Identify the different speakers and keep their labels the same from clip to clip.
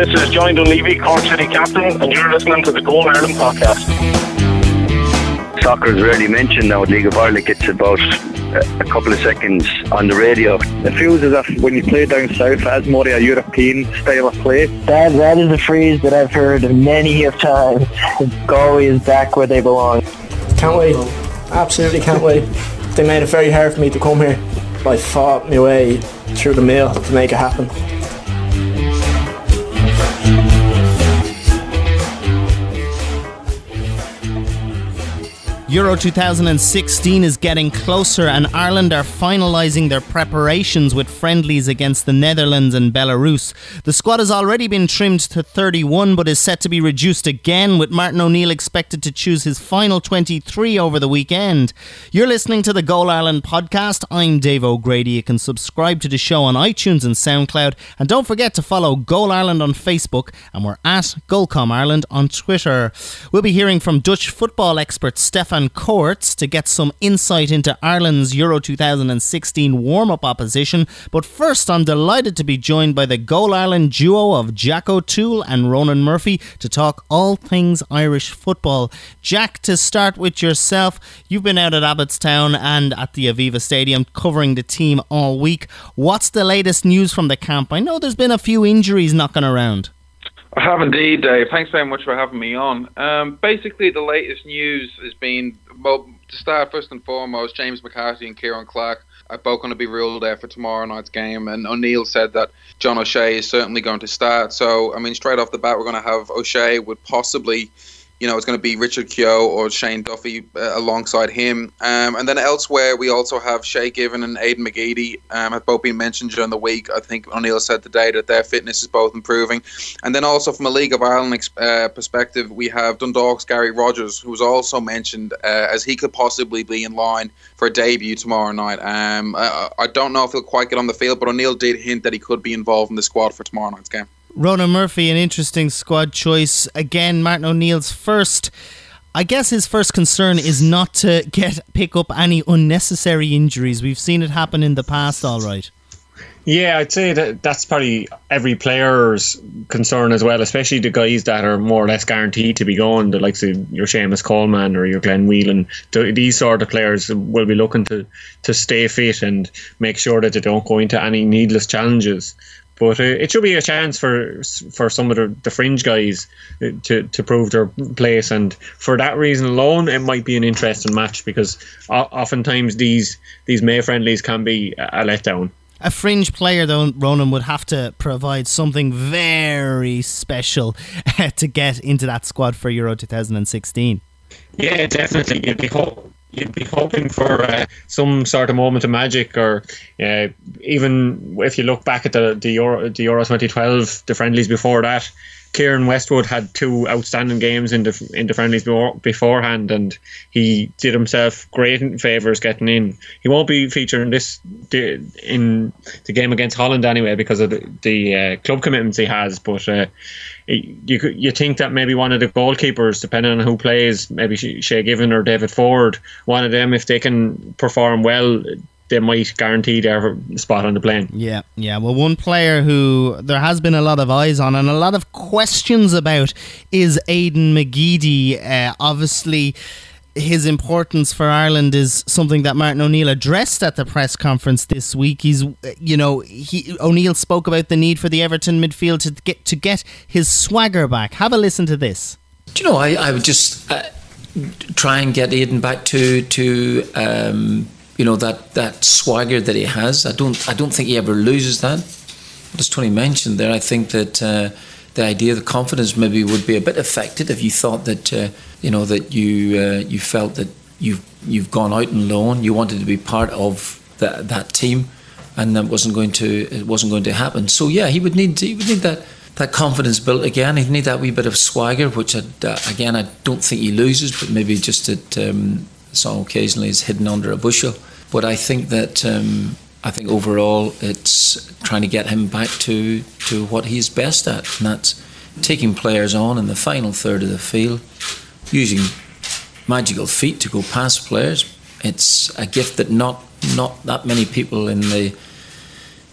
Speaker 1: This is Johnny Dunleavy, Cork City captain, and you're listening to the Goal Ireland podcast.
Speaker 2: Soccer is rarely mentioned now. League of Ireland gets about a couple of seconds on the radio.
Speaker 3: It feels as if when you play down south, it has more of a European style of play.
Speaker 4: That, that is a phrase that I've heard many of times. Galway is back where they belong.
Speaker 5: Can't wait. Absolutely can't wait. They made it very hard for me to come here. I fought my way through the mail to make it happen.
Speaker 6: Euro 2016 is getting closer, and Ireland are finalising their preparations with friendlies against the Netherlands and Belarus. The squad has already been trimmed to 31, but is set to be reduced again, with Martin O'Neill expected to choose his final 23 over the weekend. You're listening to the Goal Ireland podcast. I'm Dave O'Grady. You can subscribe to the show on iTunes and SoundCloud, and don't forget to follow Goal Ireland on Facebook, and we're at Goalcom Ireland on Twitter. We'll be hearing from Dutch football expert Stefan Coerts to get some insight into Ireland's Euro 2016 warm up opposition. But first, I'm delighted to be joined by the Goal Ireland duo of Jack O'Toole and Ronan Murphy to talk all things Irish football. Jack, to start with yourself, you've been out at Abbotstown and at the Aviva Stadium covering the team all week. What's the latest news from the camp? I know there's been a few injuries knocking around.
Speaker 7: I have indeed, Dave. Thanks very much for having me on. Um, basically, the latest news has been, well, to start first and foremost, James McCarthy and Ciaran Clark are both going to be ruled out for tomorrow night's game, and O'Neill said that John O'Shea is certainly going to start. So, I mean, straight off the bat, we're going to have O'Shea would possibly you know, it's going to be Richard Keogh or Shane Duffy uh, alongside him. Um, and then elsewhere, we also have Shay Given and Aiden McGeady um, have both been mentioned during the week. I think O'Neill said today that their fitness is both improving. And then also from a League of Ireland uh, perspective, we have Dundalk's Gary Rogers, who was also mentioned uh, as he could possibly be in line for a debut tomorrow night. Um, I, I don't know if he'll quite get on the field, but O'Neill did hint that he could be involved in the squad for tomorrow night's game.
Speaker 6: Ronan Murphy, an interesting squad choice. Again, Martin O'Neill's first. I guess his first concern is not to get pick up any unnecessary injuries. We've seen it happen in the past, all right.
Speaker 8: Yeah, I'd say that that's probably every player's concern as well, especially the guys that are more or less guaranteed to be going, the likes of your Seamus Coleman or your Glenn Whelan. These sort of players will be looking to, to stay fit and make sure that they don't go into any needless challenges. But uh, it should be a chance for for some of the, the fringe guys uh, to, to prove their place, and for that reason alone, it might be an interesting match because oftentimes these these May friendlies can be a letdown.
Speaker 6: A fringe player, though, Ronan would have to provide something very special to get into that squad for Euro 2016.
Speaker 8: Yeah, definitely. You'd be you'd be hoping for uh, some sort of moment of magic, or uh, even if you look back at the the Euro, the Euro 2012, the friendlies before that, Keiren Westwood had two outstanding games in the in the friendlies before, beforehand, and he did himself great favors getting in. He won't be featuring this in the game against Holland anyway because of the, the uh, club commitments he has. But uh, you you think that maybe one of the goalkeepers, depending on who plays, maybe Shay Given or David Forde, one of them, if they can perform well, they might guarantee their spot on the plane.
Speaker 6: Yeah, yeah. Well, one player who there has been a lot of eyes on and a lot of questions about is Aiden McGeady. Uh, obviously, his importance for Ireland is something that Martin O'Neill addressed at the press conference this week. He's, you know, he O'Neill spoke about the need for the Everton midfield to get to get his swagger back. Have a listen to this.
Speaker 9: Do you know? I, I would just uh, try and get Aiden back to to. Um, you know that that swagger that he has. I don't I don't think he ever loses that. As Tony mentioned there, I think that uh, the idea, the confidence maybe would be a bit affected if you thought that uh, you know that you uh, you felt that you've you've gone out on loan, you wanted to be part of that that team, and that wasn't going to it wasn't going to happen. So yeah, he would need he would need that that confidence built again. He'd need that wee bit of swagger, which uh, again I don't think he loses, but maybe just that um, some occasionally is hidden under a bushel. But I think that um, I think overall it's trying to get him back to to what he's best at, and that's taking players on in the final third of the field, using magical feet to go past players. It's a gift that not not that many people in the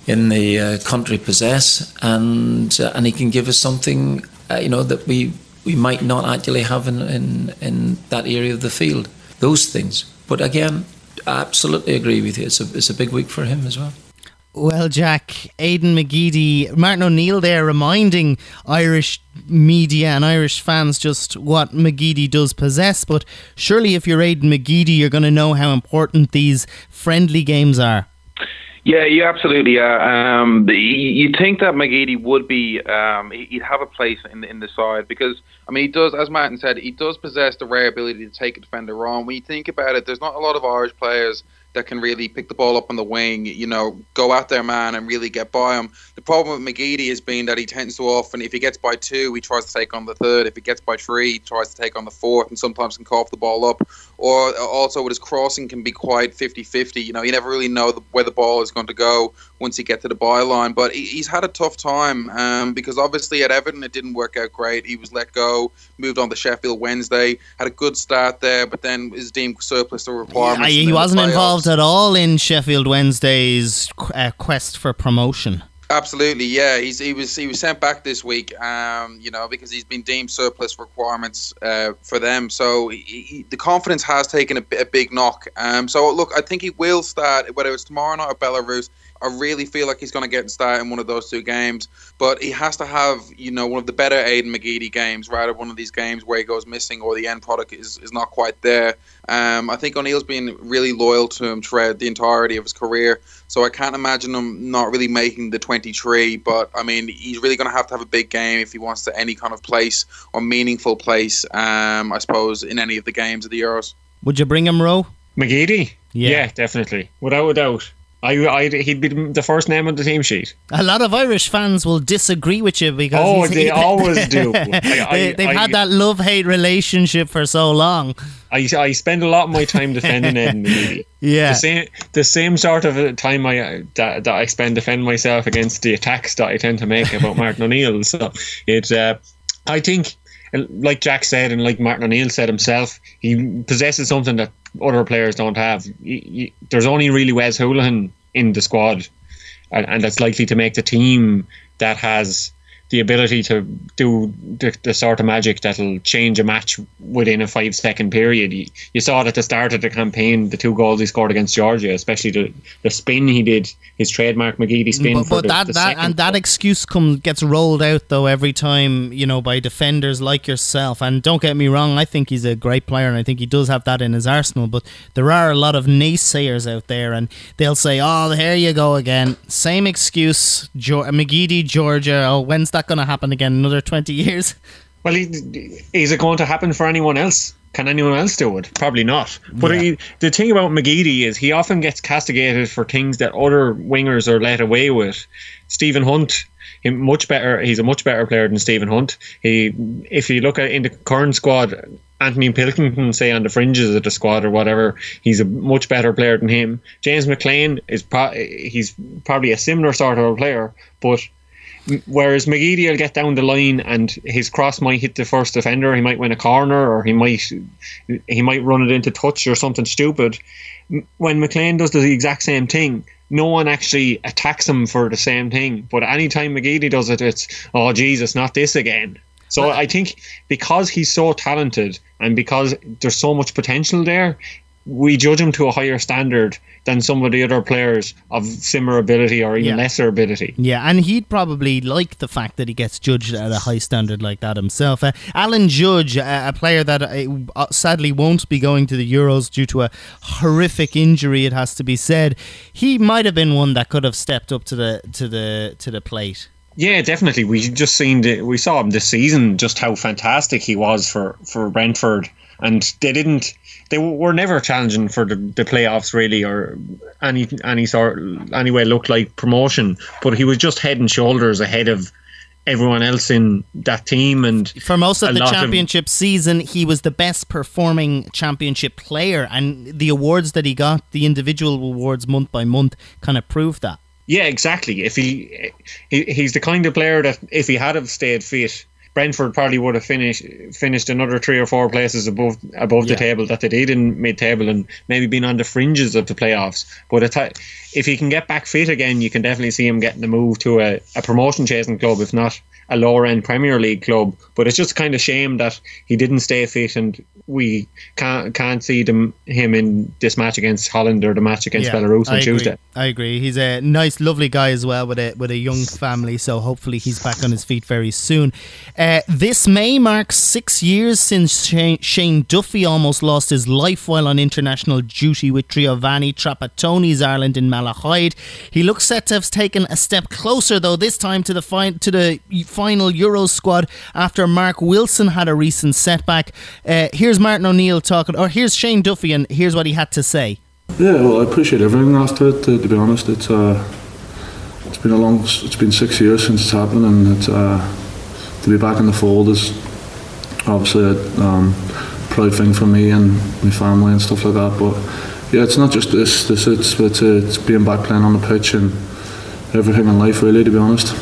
Speaker 9: in the uh, country possess, and uh, and he can give us something uh, you know that we we might not actually have in, in in that area of the field. Those things, but again, I absolutely agree with you. It's a it's a big week for him as well.
Speaker 6: Well, Jack, Aiden McGeady, Martin O'Neill there reminding Irish media and Irish fans just what McGeady does possess. But surely, if you're Aiden McGeady, you're going to know how important these friendly games are.
Speaker 7: Yeah, you absolutely are. Um, you think that McGeady would be, um, he'd have a place in the, in the side because, I mean, he does, as Martin said, he does possess the rare ability to take a defender on. When you think about it, there's not a lot of Irish players that can really pick the ball up on the wing, you know, go at their man and really get by him. The problem with McGeady has been that he tends to often, if he gets by two, he tries to take on the third. If he gets by three, he tries to take on the fourth and sometimes can cough the ball up. Or also with his crossing can be quite 50-50. You know, you never really know the, where the ball is going to go once he gets to the byline. But he, he's had a tough time um, because obviously at Everton it didn't work out great. He was let go, moved on to Sheffield Wednesday, had a good start there, but then is deemed surplus to requirements.
Speaker 6: Yeah, he wasn't involved at all in Sheffield Wednesday's uh, quest for promotion.
Speaker 7: Absolutely, yeah. He's he was he was sent back this week, um, you know, because he's been deemed surplus requirements uh, for them. So he, he, the confidence has taken a, a big knock. Um, so look, I think he will start whether it's tomorrow night or Belarus. I really feel like he's going to get started in one of those two games. But he has to have, you know, one of the better Aiden McGeady games rather one of these games where he goes missing or the end product is, is not quite there. Um, I think O'Neill's been really loyal to him throughout the entirety of his career. So I can't imagine him not really making the 23. But, I mean, he's really going to have to have a big game if he wants to any kind of place or meaningful place, um, I suppose, in any of the games of the Euros.
Speaker 6: Would you bring him, Rowe?
Speaker 8: McGeady? Yeah. yeah, definitely. Without a doubt. I, I, he'd be the first name on the team sheet.
Speaker 6: A lot of Irish fans will disagree with you because
Speaker 8: oh, they always do. I,
Speaker 6: they, have had that love hate relationship for so long.
Speaker 8: I, I spend a lot of my time defending Ed
Speaker 6: Yeah,
Speaker 8: the same the same sort of time I that, that I spend defending myself against the attacks that I tend to make about Martin O'Neill. So it's uh, I think like Jack said, and like Martin O'Neill said himself, he possesses something that other players don't have. He, he, there's only really Wes Hoolahan in the squad, and, and that's likely to make the team that has the ability to do the, the, sort of magic that'll change a match within a five second period. You, you, saw it at the start of the campaign, the two goals he scored against Georgia, especially the, the spin he did, his trademark McGeady spin.
Speaker 6: But, but
Speaker 8: the,
Speaker 6: that, that and that excuse comes gets rolled out though every time you know by defenders like yourself. And don't get me wrong, I think he's a great player and I think he does have that in his arsenal. But there are a lot of naysayers out there, and they'll say, "Oh, here you go again, same excuse, jo- McGeady, Georgia. Oh, when's that going to happen again? Another 20 years?
Speaker 8: Well, is it going to happen for anyone else? Can anyone else do it? Probably not. But yeah. he, the thing about McGeady is he often gets castigated for things that other wingers are let away with. Stephen Hunt, he much better. He's a much better player than Stephen Hunt. He, if you look at in the current squad, Anthony Pilkington, say on the fringes of the squad or whatever, he's a much better player than him. James McLean is pro- he's probably a similar sort of a player, but Whereas McGeady will get down the line and his cross might hit the first defender. He might win a corner, or he might he might run it into touch or something stupid. When McLean does the exact same thing, no one actually attacks him for the same thing. But anytime McGeady does it, it's oh Jesus, not this again. So I think because he's so talented and because there's so much potential there, we judge him to a higher standard than some of the other players of similar ability or even yeah. lesser ability.
Speaker 6: Yeah, and he'd probably like the fact that he gets judged at a high standard like that himself. Uh, Alan Judge, a player that uh, uh, sadly won't be going to the Euros due to a horrific injury, it has to be said, he might have been one that could have stepped up to the to the to the plate.
Speaker 8: Yeah, definitely. We just seen the, we saw him this season just how fantastic he was for for Brentford, and they didn't they were never challenging for the, the playoffs really or any any sort anyway looked like promotion. But he was just head and shoulders ahead of everyone else in that team and
Speaker 6: for most of the championship of, season he was the best performing championship player. And the awards that he got the individual awards month by month kind of proved that.
Speaker 8: Yeah exactly. If he, he he's the kind of player that if he had have stayed fit Brentford probably would have finished finished another three or four places above above
Speaker 6: Yeah.
Speaker 8: the table that they did in mid table and maybe been on the fringes of the playoffs. But it's, if he can get back fit again, you can definitely see him getting the move to a, a promotion chasing club, if not a lower end Premier League club. But it's just kind of shame that he didn't stay fit and we can't can't see them, him in this match against Holland or the match against Belarus on
Speaker 6: I
Speaker 8: Tuesday.
Speaker 6: I agree. He's a nice, lovely guy as well with a with a young family. So hopefully he's back on his feet very soon. Uh, this May marks six years since Shane, Shane Duffy almost lost his life while on international duty with Giovanni Trapattoni's Ireland in Malahide. He looks set to have taken a step closer though. This time to the fin- to the final Euro squad after Marc Wilson had a recent setback. Uh, here's Martin O'Neill talking, or here's Shane Duffy, and here's what he had to say.
Speaker 10: Yeah, well, I appreciate everything after it. To, to be honest, it's uh, it's been a long, it's been six years since it's happened, and it's uh, to be back in the fold is obviously a um, proud thing for me and my family and stuff like that. But yeah, it's not just this. This it's it's, uh, it's being back playing on the pitch and everything in life, really. To be honest.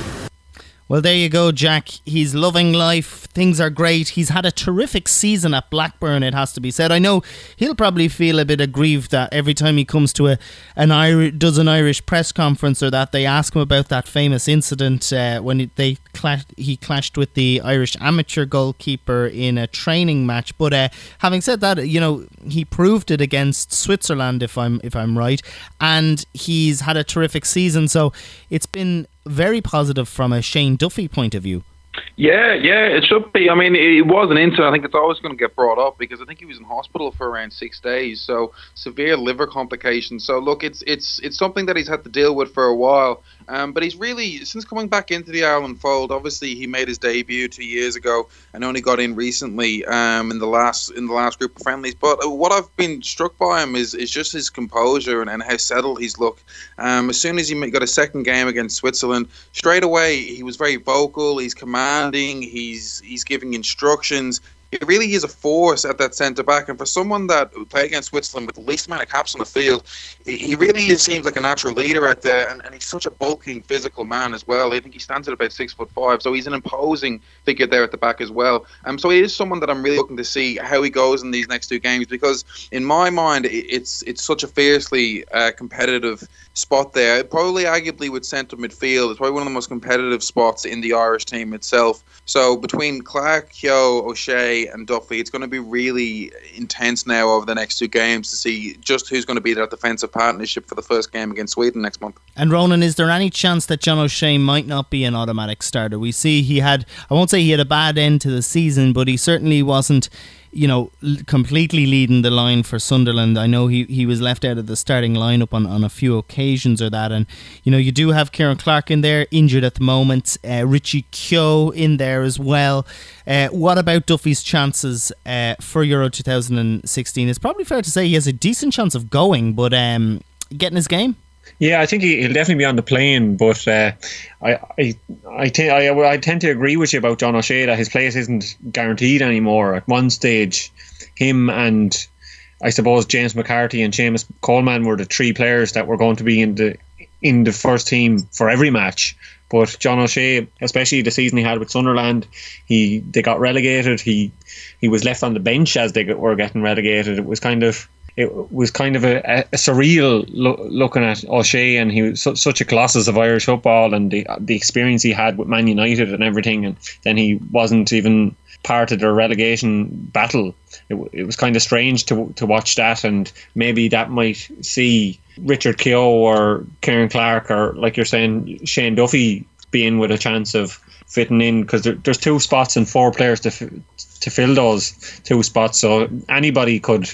Speaker 6: Well, there you go, Jack. He's loving life. Things are great. He's had a terrific season at Blackburn, it has to be said. I know he'll probably feel a bit aggrieved that every time he comes to a an Irish, does an Irish press conference or that they ask him about that famous incident uh, when he- they clashed, he clashed with the Irish amateur goalkeeper in a training match. But uh, having said that, you know he proved it against Switzerland, if I'm if I'm right, and he's had a terrific season. So it's been very positive from a Shane Duffy point of view.
Speaker 7: Yeah, yeah, it should be. I mean, it was an incident. I think it's always going to get brought up because I think he was in hospital for around six days, so severe liver complications. So look, it's it's it's something that he's had to deal with for a while. Um, but he's really since coming back into the Ireland fold. Obviously, he made his debut two years ago and only got in recently um, in the last in the last group of friendlies. But uh, what I've been struck by him is is just his composure and, and how settled he's looked. Um, as soon as he got a second game against Switzerland, straight away he was very vocal. He's commanding. He's he's giving instructions. Really is a force at that centre back, and for someone that played against Switzerland with the least amount of caps on the field, he really seems like a natural leader out there, and, and he's such a bulking physical man as well. I think he stands at about six foot five, so he's an imposing figure there at the back as well. Um, so he is someone that I'm really looking to see how he goes in these next two games because, in my mind, it's it's such a fiercely uh, competitive spot there. Probably, arguably, with centre midfield, it's probably one of the most competitive spots in the Irish team itself. So between Clark, Keogh, O'Shea, and Duffy, it's going to be really intense now over the next two games to see just who's going to be that defensive partnership for the first game against Sweden next month.
Speaker 6: And Ronan, is there any chance that John O'Shea might not be an automatic starter? We see he had, I won't say he had a bad end to the season, but he certainly wasn't, you know, completely leading the line for Sunderland. I know he, he was left out of the starting lineup on, on a few occasions or that. And, you know, you do have Ciaran Clark in there, injured at the moment, uh, Richie Keogh in there as well. Uh, what about Duffy's chances uh, for Euro 2016? It's probably fair to say he has a decent chance of going, but um, getting his game?
Speaker 8: Yeah, I think he, he'll definitely be on the plane, but uh, I I I, te- I I tend to agree with you about John O'Shea that his place isn't guaranteed anymore. At one stage, him and I suppose James McCarthy and Seamus Coleman were the three players that were going to be in the in the first team for every match. But John O'Shea, especially the season he had with Sunderland, he they got relegated. He he was left on the bench as they were getting relegated. It was kind of it was kind of a, a, surreal lo- looking at O'Shea, and he was su- such a colossus of Irish football, and the the experience he had with Man United and everything, and then he wasn't even part of the relegation battle. It, it was kind of strange to to watch that, and maybe that might see Richard Keogh or Ciaran Clark or like you're saying Shane Duffy being with a chance of fitting in because there, there's two spots and four players to f- to fill those two spots, so anybody could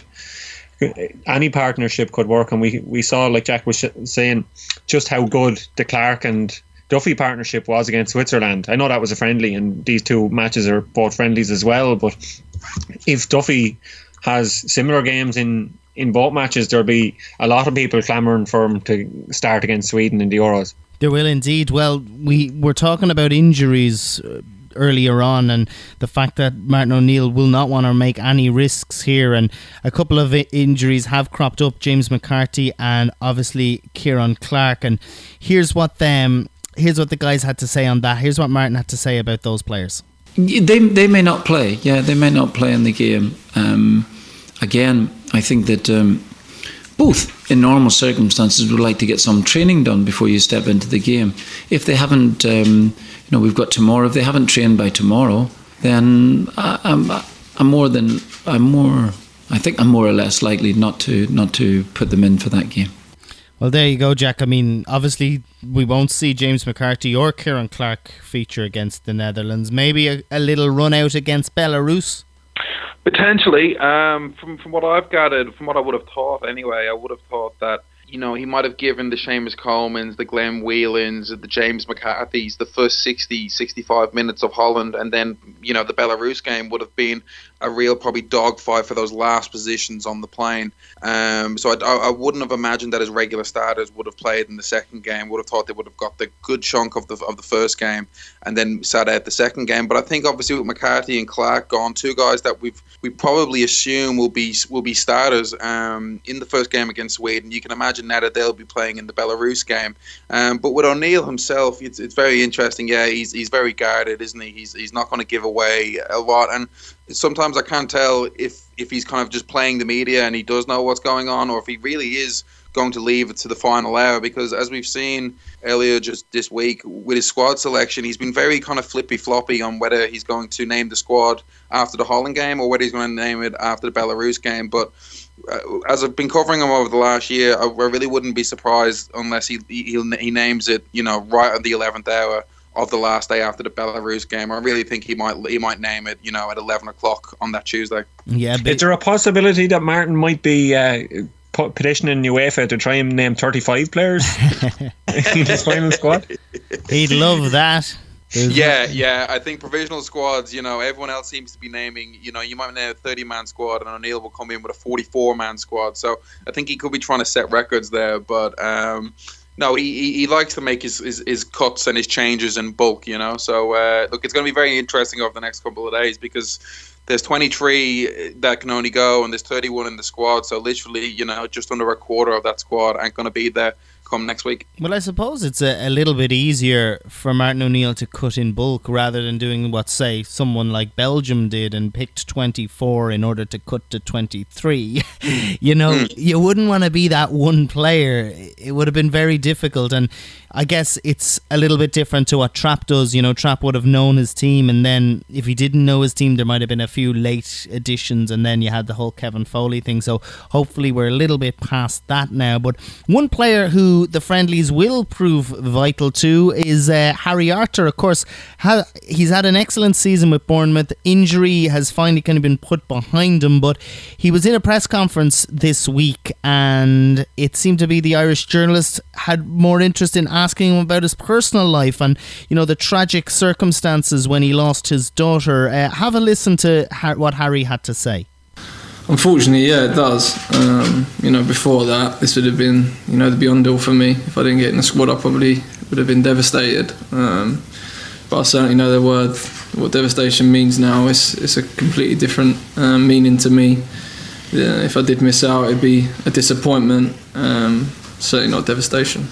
Speaker 8: any partnership could work. And we, we saw, like Jack was saying, just how good the Clark and Duffy partnership was against Switzerland. I know that was a friendly, and these two matches are both friendlies as well. But if Duffy has similar games in, in both matches, there'll be a lot of people clamouring for him to start against Sweden in the Euros.
Speaker 6: There will indeed. Well, we were talking about injuries uh, earlier on, and the fact that Martin O'Neill will not want to make any risks here, and a couple of injuries have cropped up. James McCarthy and obviously Ciaran Clark. And here's what them. Here's what the guys had to say on that. Here's what Martin had to say about those players.
Speaker 9: They they may not play. Yeah, they may not play in the game. Um, again, I think that um, both in normal circumstances would like to get some training done before you step into the game. If they haven't, um, you know, we've got tomorrow. If they haven't trained by tomorrow, then I, I'm I'm more than I'm more. I think I'm more or less likely not to not to put them in for that game.
Speaker 6: Well, there you go, Jack. I mean, obviously, we won't see James McCarthy or Ciaran Clark feature against the Netherlands. Maybe a, a little run out against Belarus.
Speaker 7: Potentially, um, from from what I've gathered, from what I would have thought anyway, I would have thought that you know, he might have given the Seamus Colemans, the Glenn Whelans, the James McCarthy's the first 60, 65 minutes of Holland, and then, you know, the Belarus game would have been a real probably dogfight for those last positions on the plane. Um, so I, I, wouldn't have imagined that his regular starters would have played in the second game. Would have thought they would have got the good chunk of the of the first game and then sat out the second game. But I think obviously with McCarthy and Clark gone, two guys that we've we probably assume will be will be starters um, in the first game against Sweden. You can imagine now that they'll be playing in the Belarus game. Um, but with O'Neill himself, it's, it's very interesting. Yeah, he's he's very guarded, isn't he? He's he's not going to give away a lot and sometimes I can't tell if if he's kind of just playing the media and he does know what's going on, or if he really is going to leave it to the final hour. Because as we've seen earlier just this week with his squad selection, he's been very kind of flippy floppy on whether he's going to name the squad after the Holland game or whether he's going to name it after the Belarus game. But uh, as I've been covering him over the last year, I, really wouldn't be surprised unless he he, he names it, you know, right at the eleventh hour of the last day after the Belarus game. I really think he might he might name it, you know, at eleven o'clock on that Tuesday.
Speaker 6: Yeah,
Speaker 8: is there a possibility that Martin might be uh, petitioning UEFA to try and name thirty-five players in his final squad?
Speaker 6: He'd love that.
Speaker 7: There's yeah, yeah. I think provisional squads. You know, everyone else seems to be naming. You know, you might name a thirty-man squad, and O'Neill will come in with a forty-four-man squad. So I think he could be trying to set records there. But um, no, he, he, likes to make his, his, his, cuts and his changes in bulk, you know. So uh, look, it's going to be very interesting over the next couple of days because there's 23 that can only go and there's 31 in the squad. So literally, you know, just under a quarter of that squad ain't going to be there come next week.
Speaker 6: Well, I suppose it's a, a little bit easier for Martin O'Neill to cut in bulk rather than doing what, say, someone like Belgium did and picked 24 in order to cut to 23. you know, mm. you wouldn't want to be that one player. It would have been very difficult. And I guess it's a little bit different to what Trap does. You know, Trap would have known his team, and then if he didn't know his team, there might have been a few late additions, and then you had the whole Kevin Foley thing. So hopefully, we're a little bit past that now. But one player who the friendlies will prove vital to is uh, Harry Arter. Of course, ha- he's had an excellent season with Bournemouth. Injury has finally kind of been put behind him, but he was in a press conference this week, and it seemed to be the Irish journalist had more interest in asking him about his personal life and you know the tragic circumstances when he lost his daughter. Uh, have a listen to ha- what Harry had to say.
Speaker 11: Unfortunately, yeah, it does. Um, you know, before that, this would have been, you know, the beyond all for me. If I didn't get in the squad, I probably would have been devastated. Um, but I certainly know the word, what devastation means now. It's, it's a completely different uh, meaning to me. Yeah, if I did miss out, it'd be a disappointment. Um, certainly not devastation.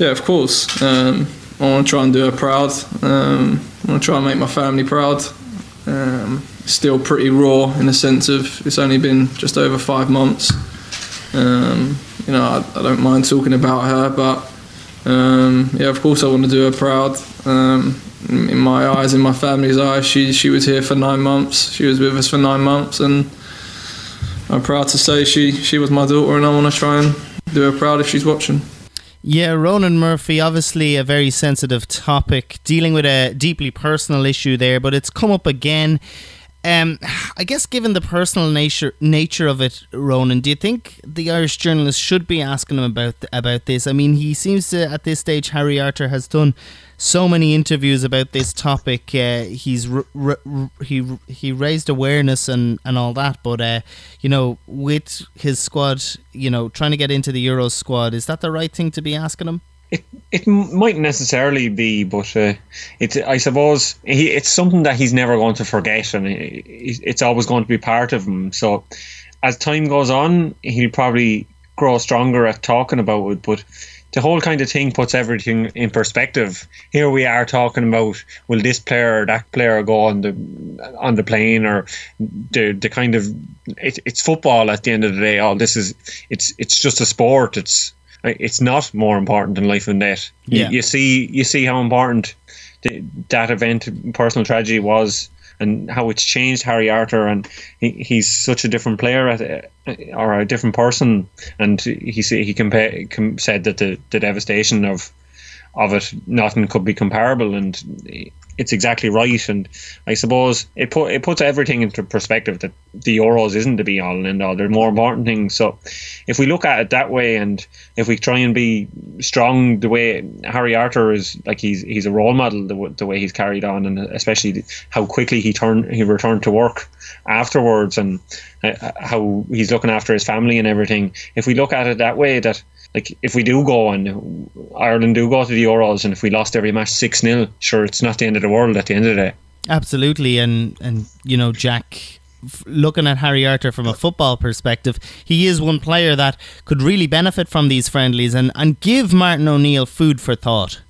Speaker 11: Yeah, of course. Um, I want to try and do her proud. Um, I want to try and make my family proud. Um, still pretty raw in the sense of it's only been just over five months. Um, you know, I, I, don't mind talking about her, but um, yeah, of course I want to do her proud. Um, in my eyes, in my family's eyes, she she was here for nine months. She was with us for nine months, and I'm proud to say she she was my daughter, and I want to try and do her proud if she's watching.
Speaker 6: Yeah, Ronan Murphy, obviously a very sensitive topic, dealing with a deeply personal issue there, but it's come up again. Um, I guess given the personal nature nature of it, Ronan, do you think the Irish journalist should be asking him about about this? I mean, he seems to at this stage Harry Arter has done so many interviews about this topic. Uh, he's r- r- he he raised awareness and, and all that, but uh, you know, with his squad, you know, trying to get into the Euro squad, is that the right thing to be asking him?
Speaker 8: It it might necessarily be, but uh, it's I suppose he, it's something that he's never going to forget, and it's always going to be part of him. So, as time goes on, he'll probably grow stronger at talking about it. But the whole kind of thing puts everything in perspective. Here we are talking about will this player or that player go on the on the plane or the the kind of it, it's football at the end of the day. All this is it's it's just a sport. It's it's not more important than life and death. You-
Speaker 6: Yeah.
Speaker 8: You, see you see how important the, that event, personal tragedy, was. And how it's changed Harry Arter, and he, he's such a different player at, uh, or a different person. And he he compa- com- said that the, the devastation of of it, nothing could be comparable, and it's exactly right. And I suppose it put it puts everything into perspective that the Euros isn't the be all and end all. There's more important things. So if we look at it that way, and if we try and be strong the way Harry Arter is, like he's he's a role model the, the way he's carried on, and especially how quickly he turned he returned to work afterwards, and uh, how he's looking after his family and everything. If we look at it that way, that like if we do go and Ireland do go to the Euros, and if we lost every match six 0 sure it's not the end of the world at the end of the day.
Speaker 6: Absolutely, and and you know Jack. Looking at Harry Arter from a football perspective, he is one player that could really benefit from these friendlies and, and give Martin O'Neill food for thought.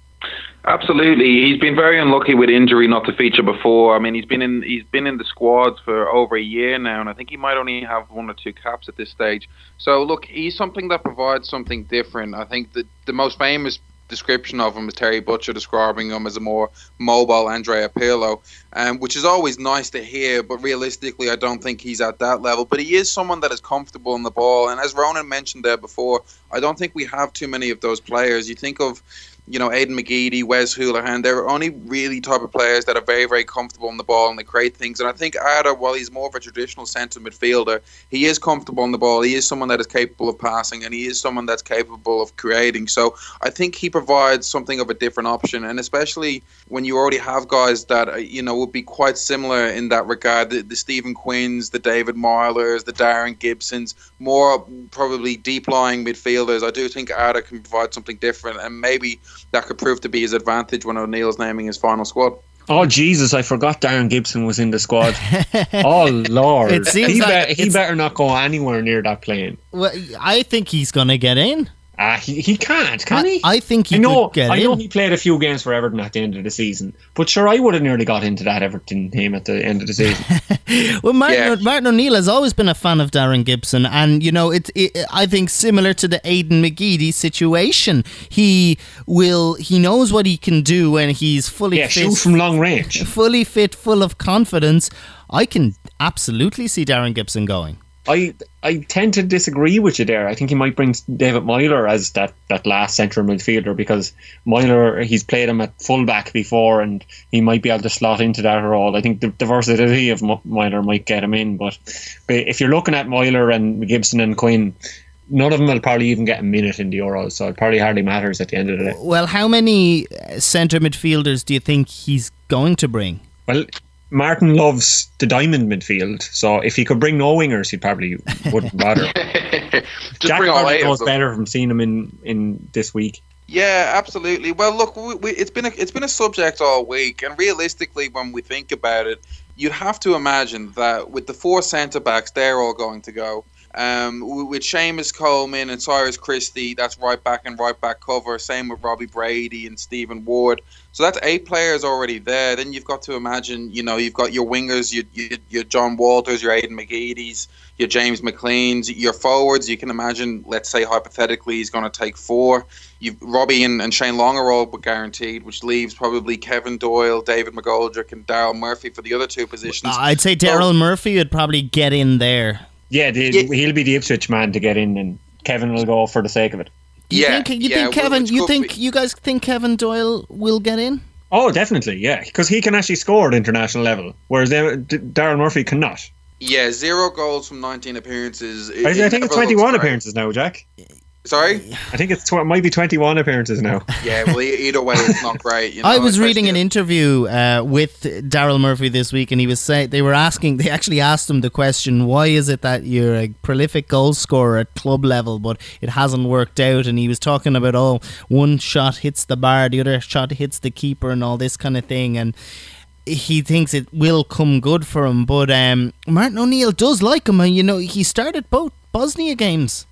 Speaker 7: Absolutely, he's been very unlucky with injury not to feature before. I mean, he's been in he's been in the squads for over a year now, and I think he might only have one or two caps at this stage. So look, he's something that provides something different. I think that the most famous description of him is Terry Butcher describing him as a more mobile Andrea Pirlo, um, which is always nice to hear. But realistically, I don't think he's at that level. But he is someone that is comfortable in the ball, and as Ronan mentioned there before, I don't think we have too many of those players. You think of you know, Aiden McGeady, Wes Hoolahan, they're only really type of players that are very, very comfortable on the ball and they create things. And I think Arter, while he's more of a traditional centre midfielder, he is comfortable on the ball. He is someone that is capable of passing and he is someone that's capable of creating. So I think he provides something of a different option. And especially when you already have guys that, uh, you know, would be quite similar in that regard the, the Stephen Quinns, the David Meylers, the Darren Gibsons, more probably deep lying midfielders. I do think Arter can provide something different and maybe that could prove to be his advantage when O'Neill's naming his final squad.
Speaker 8: Oh Jesus! I forgot Darren Gibson was in the squad. oh Lord!
Speaker 6: It seems
Speaker 8: he,
Speaker 6: like
Speaker 8: be- he better not go anywhere near that plane.
Speaker 6: Well, I think he's going to get in.
Speaker 8: Ah, he, he can't, can he?
Speaker 6: I think he
Speaker 8: I know.
Speaker 6: could get
Speaker 8: I know
Speaker 6: in.
Speaker 8: he played a few games for Everton at the end of the season, but sure, I would have nearly got into that Everton team at the end of the season.
Speaker 6: Well, Martin, Martin O'Neill has always been a fan of Darren Gibson, and you know, it, it. I think similar to the Aiden McGeady situation, he will. He knows what he can do, when he's fully
Speaker 8: yeah,
Speaker 6: fit,
Speaker 8: shoot from long range.
Speaker 6: fully fit, full of confidence. I can absolutely see Darren Gibson going.
Speaker 8: I I tend to disagree with you there. I think he might bring David Meyler as that, that last central midfielder because Meyler he's played him at fullback before and he might be able to slot into that role. I think the, the versatility of M- Meyler might get him in, but, but if you're looking at Meyler and Gibson and Quinn, none of them will probably even get a minute in the Euros, so it probably hardly matters at the end of the day.
Speaker 6: Well, how many uh, centre midfielders do you think he's going to bring?
Speaker 8: Well, Martin loves the diamond midfield, so if he could bring no wingers, he probably wouldn't bother. Jack probably knows better from seeing him in, in this week.
Speaker 7: Yeah, absolutely. Well, look, we, we, it's been a, it's been a subject all week, and realistically, when we think about it, you'd have to imagine that with the four centre backs, they're all going to go. Um, with Seamus Coleman and Cyrus Christie, that's right back and right back cover. Same with Robbie Brady and Stephen Ward. So that's eight players already there. Then you've got to imagine, you know, you've got your wingers, your, your, your John Walters, your Aiden McGeady's, your James McLean's, your forwards. You can imagine, let's say hypothetically, he's going to take four. You've Robbie and, and Shane Long are all guaranteed, which leaves probably Kevin Doyle, David McGoldrick, and Daryl Murphy for the other two positions.
Speaker 6: I'd say Daryl Murphy would probably get in there.
Speaker 8: Yeah, the, he'll be the Ipswich man to get in, and Kevin will go for the sake of it.
Speaker 6: You
Speaker 7: Yeah,
Speaker 6: think, you
Speaker 7: yeah,
Speaker 6: think
Speaker 7: well,
Speaker 6: Kevin?
Speaker 7: which
Speaker 6: You
Speaker 7: could
Speaker 6: think you guys think Kevin Doyle will get in?
Speaker 8: Oh, definitely, yeah, because he can actually score at international level, whereas uh, Darren Murphy cannot.
Speaker 7: Yeah, zero goals from 19 appearances. It-
Speaker 8: I, I think it's 21 appearances now, Jack.
Speaker 7: Sorry?
Speaker 8: I think it's tw- it might be 21 appearances now.
Speaker 7: Yeah, well, e- either way, it's not great. You know,
Speaker 6: I was reading an interview uh, with Daryl Murphy this week, and he was saying they were asking. They actually asked him the question, "Why is it that you're a prolific goal scorer at club level, but it hasn't worked out?" And he was talking about, "Oh, one shot hits the bar, the other shot hits the keeper, and all this kind of thing." And he thinks it will come good for him. But um, Martin O'Neill does like him, and you know he started both Bosnia games.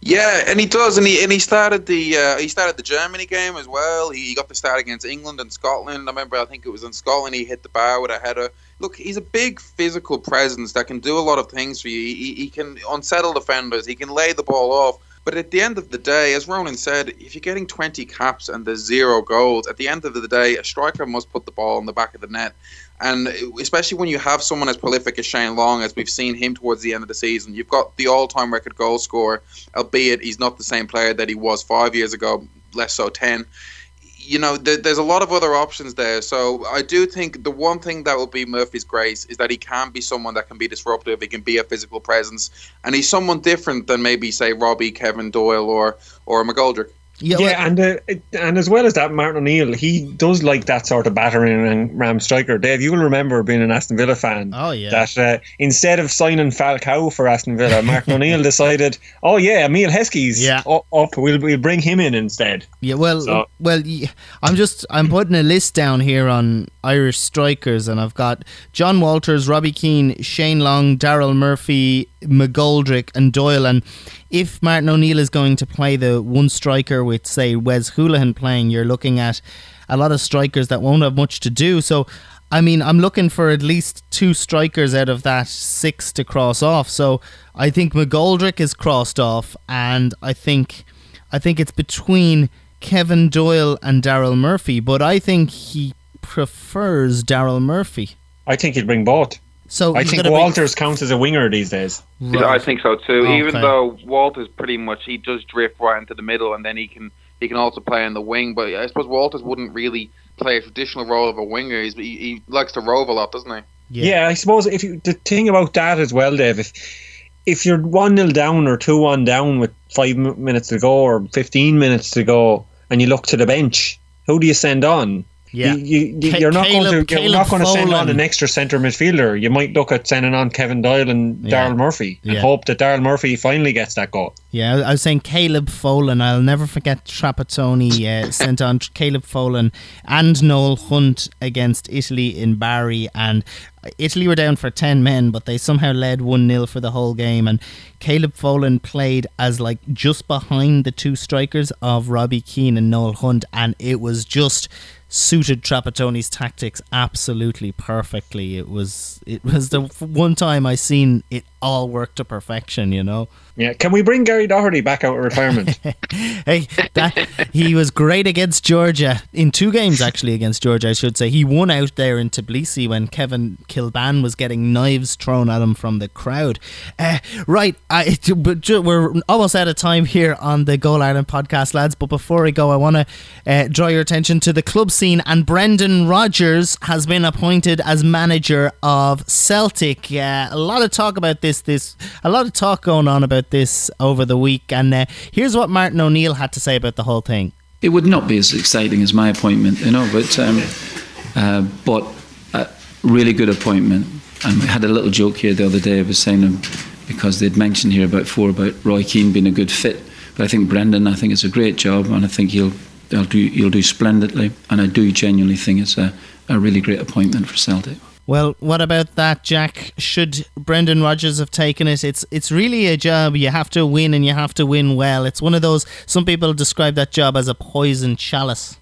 Speaker 7: Yeah, and he does, and he and he started the uh, he started the Germany game as well. He, he got the start against England and Scotland. I remember, I think it was in Scotland. He hit the bar with a header. Look, he's a big physical presence that can do a lot of things for you. He, he can unsettle defenders. He can lay the ball off. But at the end of the day, as Ronan said, if you're getting 20 caps and there's zero goals, at the end of the day, a striker must put the ball in the back of the net. And especially when you have someone as prolific as Shane Long, as we've seen him towards the end of the season, you've got the all-time record goal scorer, albeit he's not the same player that he was five years ago, less so ten. You know, th- there's a lot of other options there. So I do think the one thing that will be Murphy's grace is that he can be someone that can be disruptive. He can be a physical presence, and he's someone different than maybe say Robbie, Kevin Doyle, or or McGoldrick.
Speaker 8: Yeah, and uh, and as well as that, Martin O'Neill, he does like that sort of battering and ram striker. Dave, you will remember being an Aston Villa fan.
Speaker 6: Oh yeah.
Speaker 8: That uh, instead of signing Falcao for Aston Villa, Martin O'Neill decided, oh yeah, Emile Heskey's
Speaker 6: Yeah.
Speaker 8: u- up. We'll we'll bring him in instead.
Speaker 6: Yeah, well,
Speaker 8: So-
Speaker 6: well, I'm just I'm putting a list down here on Irish strikers, and I've got John Walters, Robbie Keane, Shane Long, Daryl Murphy, McGoldrick, and Doyle. And if Martin O'Neill is going to play the one striker with say Wes Hoolahan playing, you're looking at a lot of strikers that won't have much to do. So. I mean, I'm looking for at least two strikers out of that six to cross off. So I think McGoldrick is crossed off, and I think I think it's between Kevin Doyle and Daryl Murphy, but I think he prefers Daryl Murphy.
Speaker 8: I think he'd bring both.
Speaker 6: So
Speaker 8: I think
Speaker 6: gonna bring-
Speaker 8: Walters counts as a winger these days.
Speaker 7: I think so too. Even though Walters pretty much he does drift right into the middle, and then he can he can also play in the wing. But I suppose Walters wouldn't really play a traditional role of a winger. He's, he, he likes to rove a lot, doesn't he?
Speaker 8: Yeah. I suppose if you the thing about that as well, Dave, if if you're one 0 down or two one down with five minutes to go or fifteen minutes to go, and you look to the bench, who do you send on?
Speaker 6: Yeah.
Speaker 8: you, you, you're not going to you're
Speaker 6: Caleb
Speaker 8: not going to send on an extra centre midfielder. You might look at sending on Kevin Doyle and
Speaker 6: Yeah.
Speaker 8: Daryl Murphy and
Speaker 6: Yeah.
Speaker 8: hope that Daryl Murphy finally gets that goal.
Speaker 6: Yeah, I I was saying Caleb Folan. I'll never forget Trapattoni uh, sent on Caleb Folan and Noel Hunt against Italy in Bari, and Italy were down for ten men, but they somehow led one 0 for the whole game. And Caleb Folan played as like just behind the two strikers of Robbie Keane and Noel Hunt, and it was just suited Trapattoni's tactics absolutely perfectly. It was it was the one time I seen it all work to perfection. You know.
Speaker 8: Yeah, can we bring Gary Doherty back out of retirement?
Speaker 6: hey, that he was great against Georgia in two games actually against Georgia. I should say he won out there in Tbilisi when Kevin Kilbane was getting knives thrown at him from the crowd. Uh, right, I, we're almost out of time here on the Goal Ireland podcast, lads. But before we go, I want to uh, draw your attention to the club scene. And Brendan Rodgers has been appointed as manager of Celtic. Uh, a lot of talk about this. This a lot of talk going on about this over the week. And uh, here's what Martin O'Neill had to say about the whole thing.
Speaker 9: It would not be as exciting as my appointment, you know, but um, uh, but a really good appointment. And we had a little joke here the other day. I was saying um, because they'd mentioned here about four about Roy Keane being a good fit, but I think Brendan, I think it's a great job, and I think he'll he'll do he'll do splendidly, and I do genuinely think it's a, a really great appointment for Celtic.
Speaker 6: Well, what about that, Jack? Should Brendan Rodgers have taken it? It's it's really a job you have to win and you have to win well. It's one of those. Some people describe that job as a poison chalice.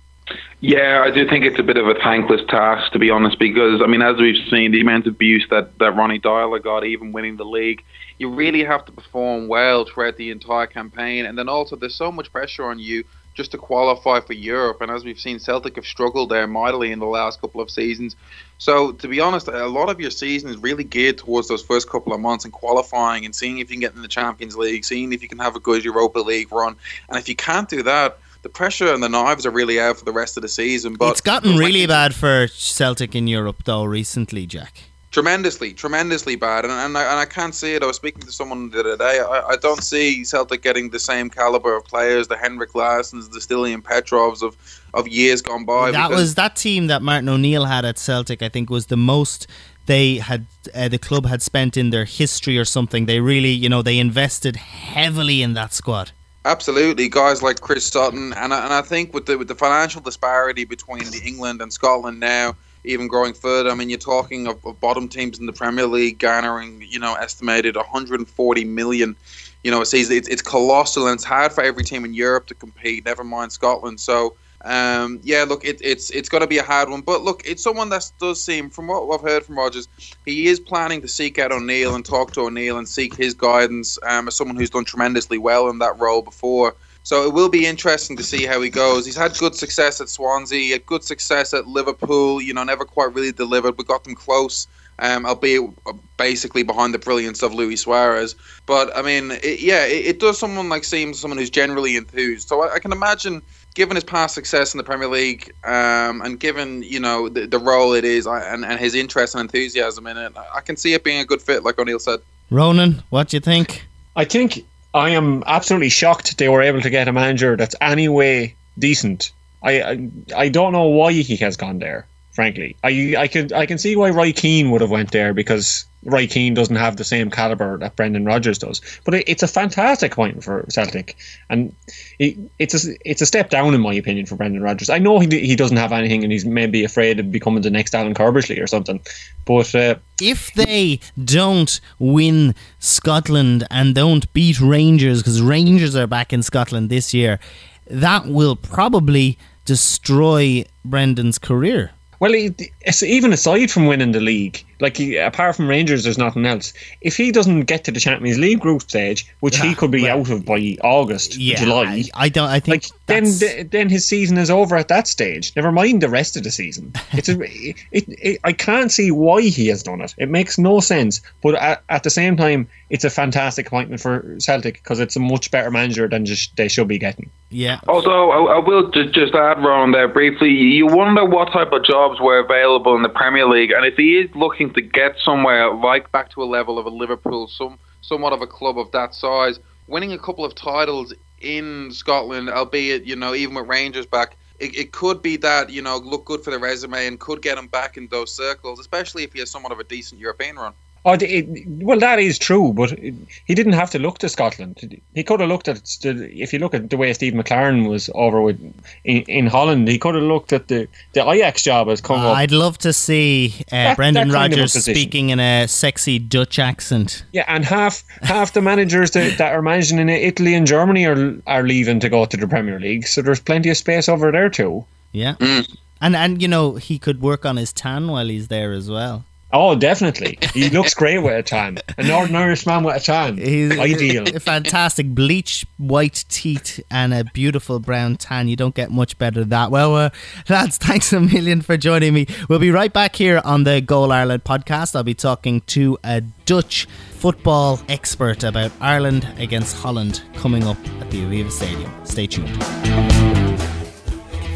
Speaker 7: Yeah, I do think it's a bit of a thankless task, to be honest, because, I mean, as we've seen, the amount of abuse that, that Ronny Deila got, even winning the league, you really have to perform well throughout the entire campaign. And then also, there's so much pressure on you just to qualify for Europe. And as we've seen, Celtic have struggled there mightily in the last couple of seasons. So, to be honest, a lot of your season is really geared towards those first couple of months and qualifying and seeing if you can get in the Champions League, seeing if you can have a good Europa League run. And if you can't do that, the pressure and the knives are really out for the rest of the season. But
Speaker 6: it's gotten really bad for Celtic in Europe, though, recently, Jack.
Speaker 7: Tremendously, tremendously bad, and and I, and I can't see it. I was speaking to someone the other day. I, I don't see Celtic getting the same caliber of players, the Henrik Larssons, the Stilian Petrovs of of years gone by.
Speaker 6: that was that team that Martin O'Neill had at Celtic. I think was the most they had uh, the club had spent in their history or something. They really, you know, they invested heavily in that squad.
Speaker 7: Absolutely, guys like Chris Sutton, and I, and I think with the with the financial disparity between the England and Scotland now, even growing further. I mean, you're talking of, of bottom teams in the Premier League garnering, you know, estimated 140 million you know season. It's, it's colossal and it's hard for every team in Europe to compete. Never mind Scotland. So um, yeah, look, it, it's it's going to be a hard one. But look, it's someone that does seem, from what I've heard from Rodgers, he is planning to seek out O'Neill and talk to O'Neill and seek his guidance um, as someone who's done tremendously well in that role before. So it will be interesting to see how he goes. He's had good success at Swansea, he had good success at Liverpool. You know, never quite really delivered, but got them close. Um, albeit basically behind the brilliance of Luis Suarez. But I mean, it, yeah, it, it, does someone like seem someone who's generally enthused. So I, I, can imagine, given his past success in the Premier League, um, and given you know the, the role it is, and, and his interest and enthusiasm in it, I can see it being a good fit, like O'Neill said.
Speaker 6: Ronan, what do you think?
Speaker 8: I think I am absolutely shocked they were able to get a manager that's anyway decent. I, I, I don't know why he has gone there. Frankly, I I could I can see why Roy Keane would have went there because Roy Keane doesn't have the same caliber that Brendan Rodgers does. But it, it's a fantastic point for Celtic, and it, it's a it's a step down in my opinion for Brendan Rodgers. I know he he doesn't have anything, and he's maybe afraid of becoming the next Alan Curbishley or something. But uh,
Speaker 6: if they don't win Scotland and don't beat Rangers, because Rangers are back in Scotland this year, that will probably destroy Brendan's career.
Speaker 8: Well, even aside from winning the league, like he, apart from Rangers, there's nothing else. If he doesn't get to the Champions League group stage, which yeah, he ah, could be well, out of by August, yeah, July,
Speaker 6: I, I, don't. I think
Speaker 8: like then then his season is over at that stage. Never mind the rest of the season. It's a, it, it, I can't see why he has done it. It makes no sense. But at, at the same time, it's a fantastic appointment for Celtic because it's a much better manager than just they should be getting.
Speaker 6: Yeah.
Speaker 7: Although I, I will just, just add, Ron, there briefly, you wonder what type of jobs were available in the Premier League, and if he is looking to get somewhere like back to a level of a Liverpool, some somewhat of a club of that size, winning a couple of titles in Scotland, albeit you know even with Rangers back, it, it could be that you know look good for the resume and could get him back in those circles, especially if he has somewhat of a decent European run.
Speaker 8: Oh, it, well, that is true, but it, he didn't have to look to Scotland. He could have looked at if you look at the way Steve McClaren was over with in, in Holland. He could have looked at the the Ajax job has come uh, up.
Speaker 6: I'd love to see uh, that, Brendan that Rodgers speaking in a sexy Dutch accent.
Speaker 8: Yeah, and half half the managers that, that are managing in Italy and Germany are are leaving to go to the Premier League, so there's plenty of space over there too.
Speaker 6: Yeah, mm. and and you know he could work on his tan while he's there as well.
Speaker 8: Oh, definitely. He looks great with a tan. An ordinary Irishman with a tan. He's ideal.
Speaker 6: Fantastic bleach white teeth and a beautiful brown tan. You don't get much better than that. Well, uh, lads, thanks a million for joining me. We'll be right back here on the Goal Ireland podcast. I'll be talking to a Dutch football expert about Ireland against Holland coming up at the Aviva Stadium. Stay tuned.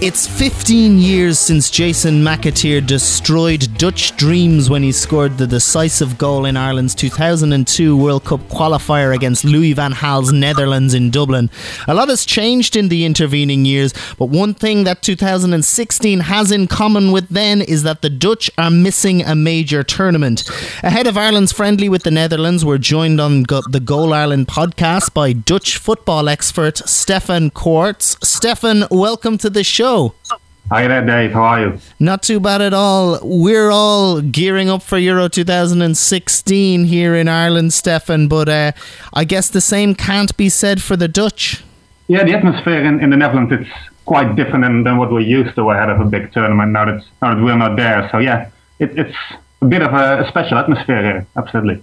Speaker 6: It's 15 years since Jason McAteer destroyed Dutch dreams when he scored the decisive goal in Ireland's 2002 World Cup qualifier against Louis van Gaal's Netherlands in Dublin. A lot has changed in the intervening years, but one thing that 2016 has in common with then is that the Dutch are missing a major tournament. Ahead of Ireland's friendly with the Netherlands, we're joined on the Goal Ireland podcast by Dutch football expert Stefan Coerts. Stefan, welcome to the show show.
Speaker 12: Hi there, Dave. How are you?
Speaker 6: Not too bad at all. We're all gearing up for Euro 2016 here in Ireland, Stefan, but uh, I guess the same can't be said for the Dutch.
Speaker 12: Yeah, the atmosphere in, in the Netherlands it's quite different than, than what we're used to ahead of a big tournament now that, now that we're not there. So, yeah, it, it's a bit of a, special atmosphere here, absolutely.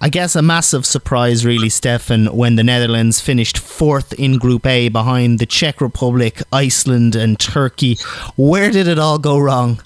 Speaker 6: I guess a massive surprise, really, Stefan, when the Netherlands finished fourth in Group A behind the Czech Republic, Iceland, and Turkey. Where did it all go wrong?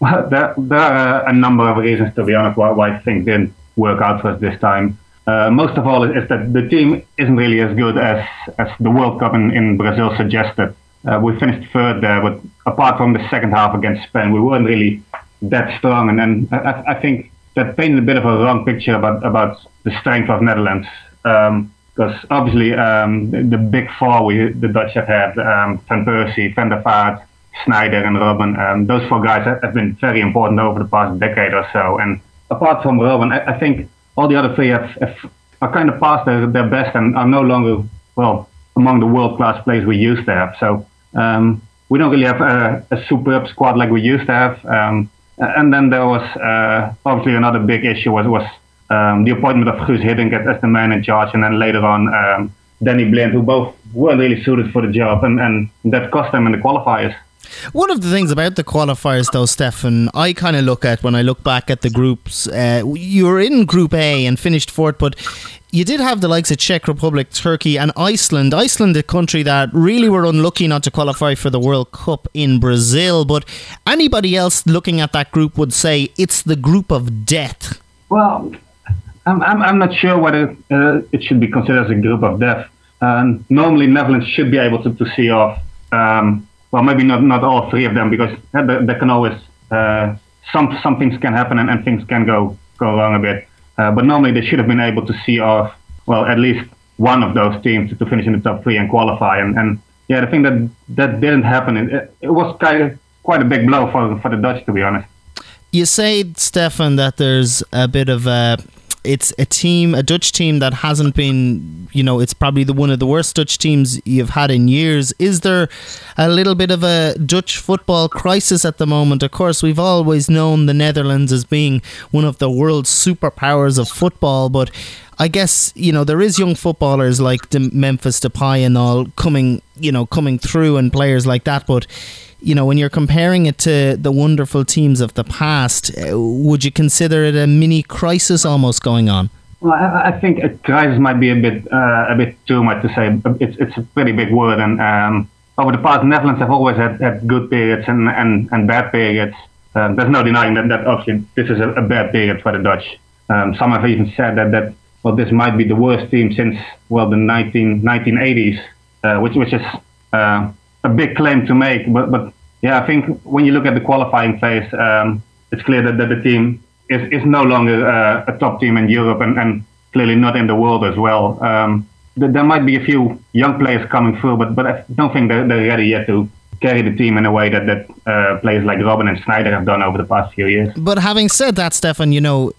Speaker 12: Well, there, there are a number of reasons, to be honest, why, why things didn't work out for us this time. Uh, most of all is that the team isn't really as good as, as the World Cup in, in Brazil suggested. Uh, we finished third there, but apart from the second half against Spain, we weren't really that strong. And then I, I, think that painted a bit of a wrong picture about about the strength of Netherlands. Because um, obviously um, the, the, big four we the Dutch have had um, Van Persie, Van der Vaart, Sneijder, and Robben. Um, those four guys have been very important over the past decade or so. And apart from Robben, I, I think all the other three have, have are kind of past their, their best and are no longer well among the world class players we used to have. So um, we don't really have a, a, superb squad like we used to have. Um, and then there was uh, obviously another big issue was, was um, the appointment of Guus Hiddink as, as the man in charge, and then later on um, Danny Blind, who both weren't really suited for the job, and, and that cost them in the qualifiers.
Speaker 6: One of the things about the qualifiers, though, Stefan, I kind of look at when I look back at the groups. Uh, you were in Group A and finished fourth, but you did have the likes of Czech Republic, Turkey, and Iceland. Iceland, a country that really were unlucky not to qualify for the World Cup in Brazil. But anybody else looking at that group would say it's the group of death.
Speaker 12: Well, I'm, I'm, I'm not sure whether uh, it should be considered as a group of death. Um, normally, Netherlands should be able to, to see off. Um, well, maybe not, not all three of them because uh, there, can always uh, some some things can happen and, and things can go go wrong a bit. Uh, but normally they should have been able to see off well at least one of those teams to, to finish in the top three and qualify. And, and yeah, the thing that that didn't happen. It, it was kind of quite a big blow for for the Dutch, to be honest.
Speaker 6: You say, Stefan, that there's a bit of a it's a team, a Dutch team that hasn't been, you know, it's probably the one of the worst Dutch teams you've had in years. Is there a little bit of a Dutch football crisis at the moment? Of course, we've always known the Netherlands as being one of the world's superpowers of football, but I guess you know there is young footballers like Memphis Depay and all coming, you know, coming through and players like that, but you know, when you're comparing it to the wonderful teams of the past, uh, would you consider it a mini crisis almost going on?
Speaker 12: Well, I, I think a crisis might be a bit uh, a bit too much to say. It's it's a pretty big word, and um, over the past, Netherlands have always had, had good periods and, and, and bad periods. Um, there's no denying that, that obviously this is a, a bad period for the Dutch. Um, some have even said that, that well, this might be the worst team since well the 19, 1980s, uh, which which is uh, a big claim to make. But but yeah, I think when you look at the qualifying phase, um, it's clear that, that the team is, is no longer uh, a top team in Europe and, and clearly not in the world as well. Um, there might be a few young players coming through, but but I don't think they're, they're ready yet to carry the team in a way that that uh, players like Robben and Sneijder have done over the past few years.
Speaker 6: But having said that, Stefan, you know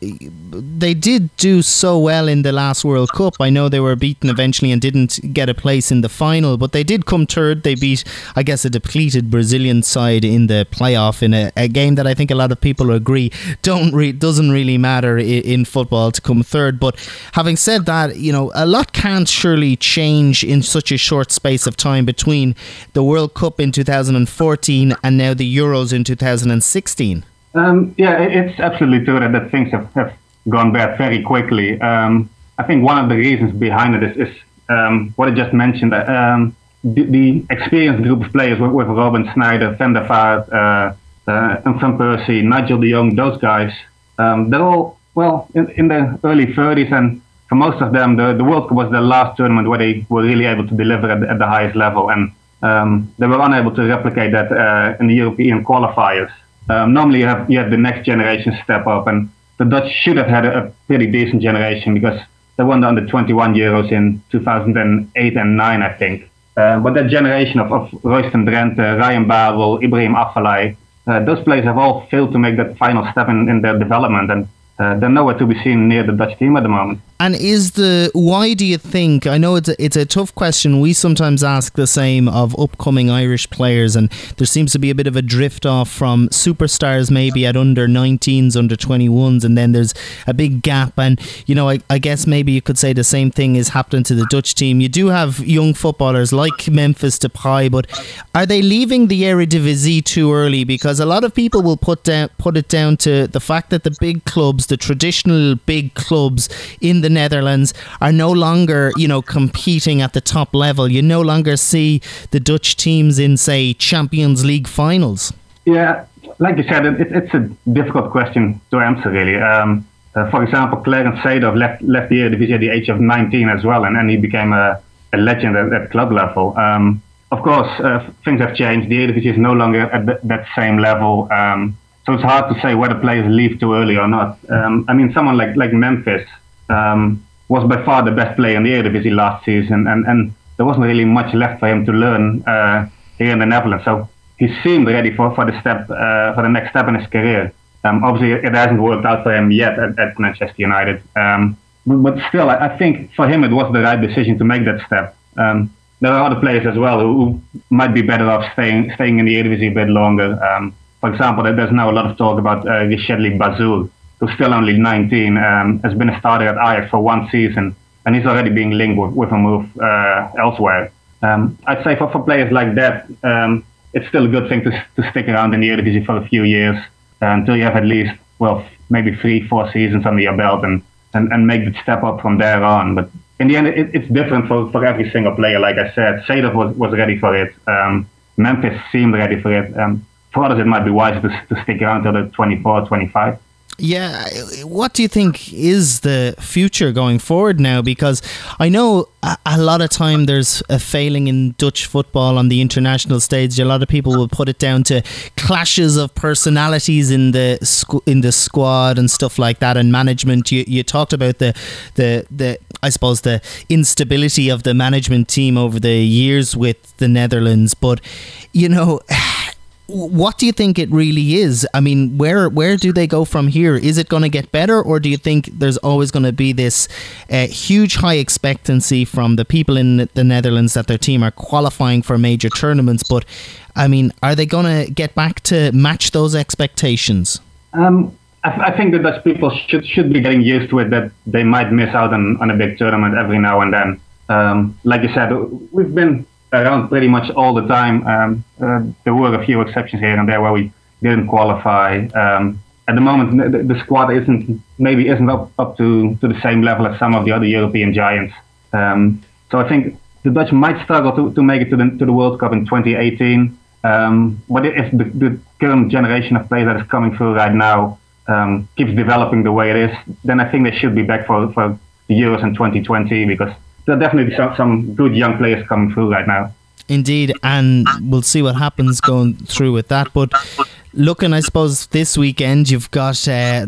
Speaker 6: they did do so well in the last World Cup. I know they were beaten eventually and didn't get a place in the final, but they did come third. They beat, I guess, a depleted Brazilian side in the playoff in a, a game that I think a lot of people agree don't re- doesn't really matter in, in football to come third. But having said that, you know a lot can't surely change in such a short space of time between the World Cup in 2000. 2014 and now the Euros in 2016?
Speaker 12: Um, yeah, it's absolutely true that, that things have, have gone bad very quickly. Um, I think one of the reasons behind it is, is um, what I just mentioned. Um, the, the, experienced group of players with, with Robben Sneijder, Van der Vaart, uh, uh, and Van Persie, Nigel de Jong, those guys, um, they're all, well, in, in their early 30s and for most of them, the, the World Cup was the last tournament where they were really able to deliver at, at the highest level. And um, they were unable to replicate that uh, in the European qualifiers. Um, normally, you have you have the next generation step up, and the Dutch should have had a, a pretty decent generation because they won the under 21 Euros in 2008 and 9, I think. Uh, but that generation of, of Royston Drenthe, Ryan Babel, Ibrahim Afellay, uh, those players have all failed to make that final step in, in their development, and uh, they're nowhere to be seen near the Dutch team at the moment.
Speaker 6: And is the why do you think? I know it's a, it's a tough question. We sometimes ask the same of upcoming Irish players, and there seems to be a bit of a drift off from superstars maybe at under 19s, under 21s, and then there's a big gap. And you know, I, I guess maybe you could say the same thing is happening to the Dutch team. You do have young footballers like Memphis Depay, but are they leaving the Eredivisie too early? Because a lot of people will put down put it down to the fact that the big clubs, the traditional big clubs in the Netherlands are no longer, you know, competing at the top level. You no longer see the Dutch teams in, say, Champions League finals.
Speaker 12: Yeah, like you said, it, it's a difficult question to answer, really. Um, uh, for example, Clarence Seedorf left, left the Eredivisie at the age of 19 as well, and, and he became a, a legend at, at club level. Um, of course, uh, things have changed. The Eredivisie is no longer at th- that same level. Um, so it's hard to say whether players leave too early or not. Um, I mean, someone like, like Memphis, um, was by far the best player in the Eredivisie last season, and, and there wasn't really much left for him to learn uh, here in the Netherlands. So he seemed ready for, for the step uh, for the next step in his career. Um, obviously, it hasn't worked out for him yet at, at Manchester United, um, but, but, still, I, I, think for him it was the right decision to make that step. Um, there are other players as well who, who, might be better off staying staying in the Eredivisie a bit longer. Um, for example, there's now a lot of talk about uh, Riechedly Bazoer, who's still only 19, um, has been a starter at Ajax for one season, and he's already being linked with, with a move uh, elsewhere. Um, I'd say for, for players like that, um, it's still a good thing to, to stick around in the Eredivisie for a few years uh, until you have at least, well, maybe three, four seasons under your belt and, and, and make the step up from there on. But in the end, it, it's different for, for every single player. Like I said, Seedorf was, was ready for it. Um, Memphis seemed ready for it. Um, for others, it might be wise to, to stick around till they're 24, 25.
Speaker 6: Yeah, what do you think is the future going forward now? Because I know a, a, lot of time there's a failing in Dutch football on the international stage. A lot of people will put it down to clashes of personalities in the in the squad and stuff like that, and management. You, you talked about the the the I suppose the instability of the management team over the years with the Netherlands, but you know what do you think it really is? I mean, where where do they go from here? Is it going to get better, or do you think there's always going to be this uh, huge high expectancy from the people in the Netherlands that their team are qualifying for major tournaments? But I mean, are they going to get back to match those expectations?
Speaker 12: Um, I, I, think that Dutch people should should be getting used to it that they might miss out on, on a big tournament every now and then. Um, like you said, we've been around pretty much all the time. Um, uh, there were a few exceptions here and there where we didn't qualify. Um, at the moment, the, the, squad isn't maybe isn't up, up to, to the same level as some of the other European giants. Um, so I think the Dutch might struggle to, to make it to the to the World Cup in 2018. Um, but if the, the, current generation of players that is coming through right now um, keeps developing the way it is, then I think they should be back for for the Euros in 2020 because there are definitely some, some good young players coming through right now.
Speaker 6: Indeed, and we'll see what happens going through with that. But looking, I suppose, this weekend you've got uh,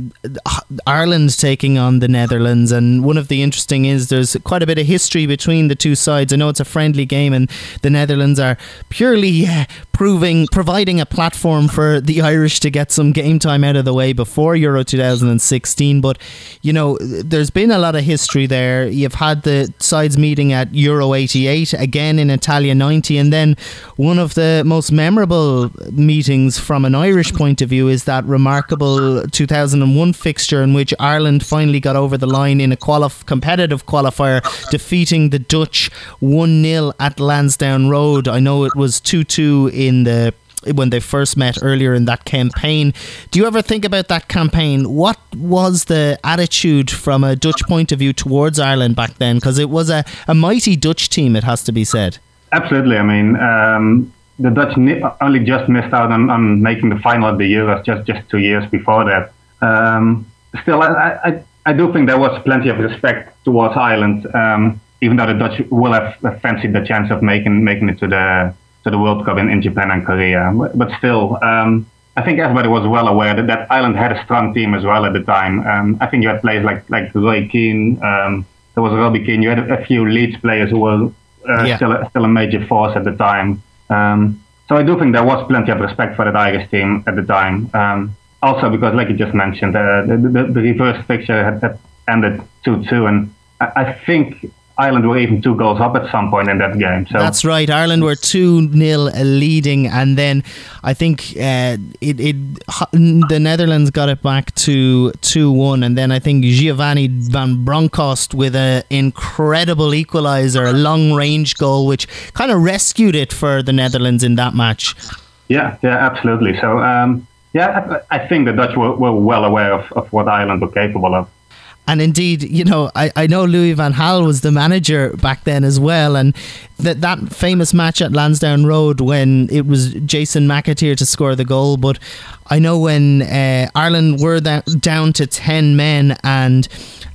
Speaker 6: Ireland taking on the Netherlands, and one of the interesting is there's quite a bit of history between the two sides. I know it's a friendly game, and the Netherlands are purely uh, proving providing a platform for the Irish to get some game time out of the way before Euro 2016. But you know, there's been a lot of history there. You've had the sides meeting at Euro 88 again in Italia 90, and then one of the most memorable meetings from an Irish Irish point of view is that remarkable 2001 fixture in which Ireland finally got over the line in a qualif- competitive qualifier, defeating the Dutch 1 0 at Lansdowne Road. I know it was 2 2 in the when they first met earlier in that campaign. Do you ever think about that campaign? What was the attitude from a Dutch point of view towards Ireland back then? Because it was a, a mighty Dutch team, it has to be said.
Speaker 12: Absolutely. I mean, um, the Dutch only just missed out on, on making the final of the Euros just, just two years before that. Um, still, I, I, I do think there was plenty of respect towards Ireland, um, even though the Dutch will have fancied the chance of making making it to the to the World Cup in, in Japan and Korea. But, but still, um, I think everybody was well aware that, that Ireland had a strong team as well at the time. Um, I think you had players like like Roy Keane, um, there was Robbie Keane. You had a, a few Leeds players who were uh, yeah. still a, still a major force at the time. Um, so I do think there was plenty of respect for the Tigers team at the time. Um, also because, like you just mentioned, uh, the, the, the reverse fixture had, had ended 2-2, and I, I think Ireland were even two goals up at some point in that game. So
Speaker 6: that's right. Ireland were two 0 leading, and then I think uh, it, it the Netherlands got it back to two one, and then I think Giovanni van Bronckhorst with an incredible equaliser, a long range goal, which kind of rescued it for the Netherlands in that match.
Speaker 12: Yeah, yeah, absolutely. So. Um, yeah, I, I think the Dutch were, were well aware of, of what Ireland were capable of.
Speaker 6: And indeed, you know, I, I know Louis Van Gaal was the manager back then as well. And that, that famous match at Lansdowne Road when it was Jason McAteer to score the goal. But I know when uh, Ireland were down to 10 men and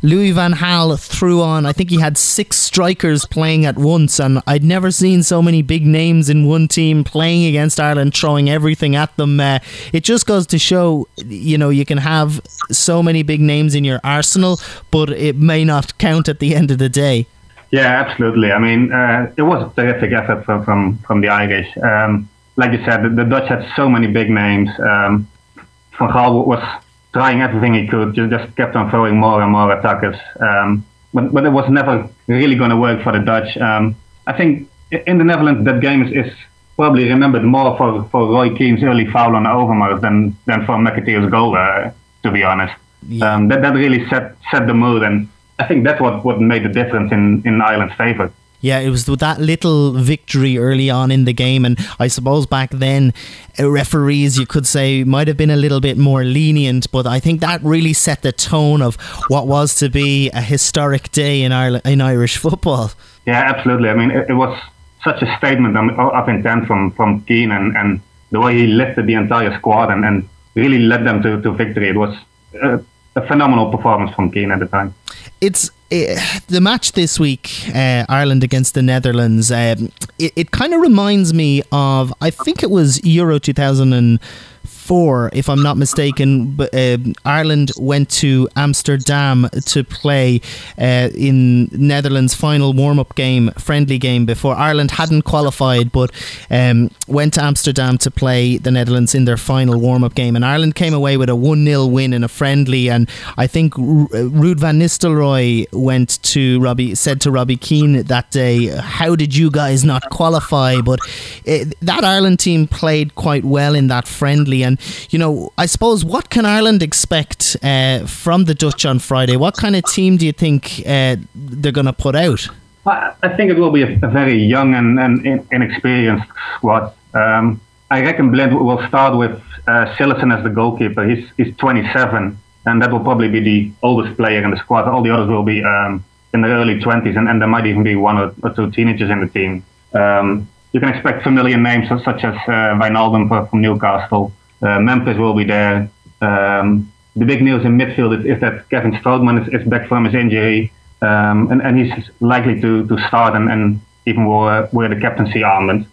Speaker 6: Louis Van Gaal threw on, I think he had six strikers playing at once, and I'd never seen so many big names in one team playing against Ireland, throwing everything at them. Uh, it just goes to show, you know, you can have so many big names in your arsenal, but it may not count at the end of the day.
Speaker 12: Yeah, absolutely. I mean, uh, it was a terrific effort from from, from the Irish. Um, like you said, the, the, Dutch had so many big names. Um, Van Gaal was trying everything he could, just, just kept on throwing more and more attackers. Um, but, but it was never really going to work for the Dutch. Um, I think in the Netherlands, that game is, is, probably remembered more for, for Roy Keane's early foul on Overmars than, than for McAteer's goal, uh, to be honest. Um, that that really set set the mood, and I think that's what, what made the difference in in Ireland's favour.
Speaker 6: Yeah, it was that little victory early on in the game, and I suppose back then, uh, referees you could say might have been a little bit more lenient, but I think that really set the tone of what was to be a historic day in Ireland in Irish football.
Speaker 12: Yeah, absolutely. I mean, it, it was such a statement of intent from from Keane and, and the way he lifted the entire squad and, and really led them to, to victory. It was a, a phenomenal performance from Keane at the time.
Speaker 6: It's uh, the match this week, uh, Ireland against the Netherlands. Um, it, it kind of reminds me of I think it was Euro 2000. And, four, if I'm not mistaken. Uh, Ireland went to Amsterdam to play uh, in Netherlands' final warm-up game, friendly game before Ireland hadn't qualified, but um, went to Amsterdam to play the Netherlands in their final warm-up game, and Ireland came away with a one 0 win in a friendly. And I think Ruud van Nistelrooy went to Robbie, said to Robbie Keane that day, "How did you guys not qualify?" But it, that Ireland team played quite well in that friendly, and you know, I suppose what can Ireland expect uh, from the Dutch on Friday? What kind of team do you think uh, they're going to put out?
Speaker 12: I think it will be a, very young and, and, inexperienced squad. Um, I reckon Blind will start with uh, Cillessen as the goalkeeper. He's, he's 27, and that will probably be the oldest player in the squad. All the others will be um, in their early 20s, and, and there might even be one or, or two teenagers in the team. Um, you can expect familiar names such as uh, Wijnaldum from Newcastle, Memphis will be there. Um, the big news in midfield is, is that Kevin Strootman is, is, back from his injury, um, and, and, he's likely to, to start and, and even wear, wear the captaincy armband.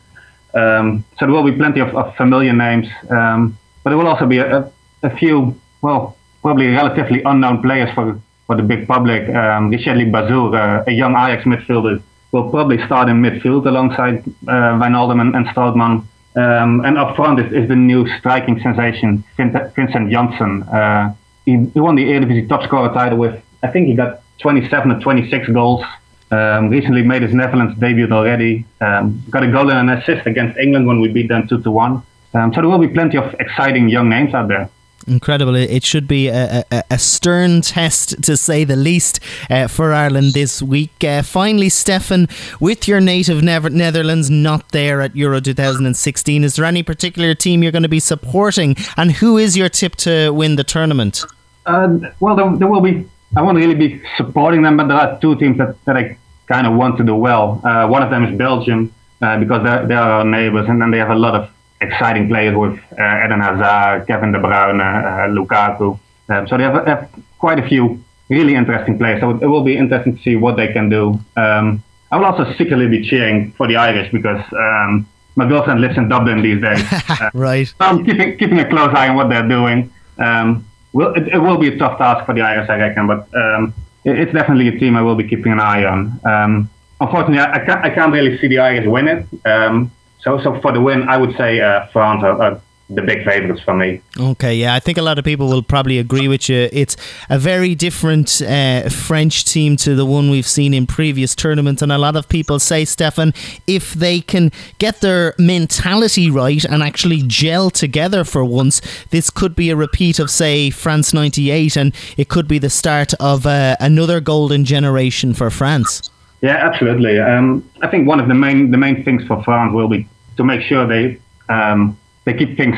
Speaker 12: Um, so there will be plenty of, of familiar names, um, but there will also be a, a, few, well, probably relatively unknown players for, for the big public. Um, Riechedly uh, a young Ajax midfielder, will probably start in midfield alongside uh, Wijnaldum and, and Strootman. Um, and up front is, is, the new striking sensation, Vincent Janssen. Uh, he, he, won the Eredivisie top scorer title with, I think he got 27 or 26 goals. Um, recently made his Netherlands debut already. Um, got a goal and an assist against England when we beat them 2 to 1. Um, so there will be plenty of exciting young names out there.
Speaker 6: Incredible. It should be a, a, a, stern test, to say the least, uh, for Ireland this week. Uh, finally, Stefan, with your native Netherlands not there at Euro 2016, is there any particular team you're going to be supporting? And who is your tip to win the tournament?
Speaker 12: Uh, well, there, there, will be. I won't really be supporting them, but there are two teams that, that I kind of want to do well. Uh, one of them is Belgium, uh, because they're, they are our neighbors and, then they have a lot of exciting players with uh, Eden Hazard, Kevin De Bruyne, uh, Lukaku. Um, so they have, have, quite a few really interesting players. So it will be interesting to see what they can do. Um, I will also secretly be cheering for the Irish because um, my girlfriend lives in Dublin these days.
Speaker 6: Uh, right.
Speaker 12: So I'm keeping keeping a close eye on what they're doing. Um, it, it, will be a tough task for the Irish, I reckon, but um, it, it's definitely a team I will be keeping an eye on. Um, unfortunately, I, I, can't, I can't really see the Irish win it. Um, so, so for the win, I would say uh, France are, are the big favourites for me.
Speaker 6: Okay, yeah, I think a lot of people will probably agree with you. It's a very different uh, French team to the one we've seen in previous tournaments, and a lot of people say, Stefan, if they can get their mentality right and actually gel together for once, this could be a repeat of, say, France '98, and it could be the start of uh, another golden generation for France.
Speaker 12: Yeah, absolutely. Um, I think one of the main the main things for France will be to make sure they um, they keep things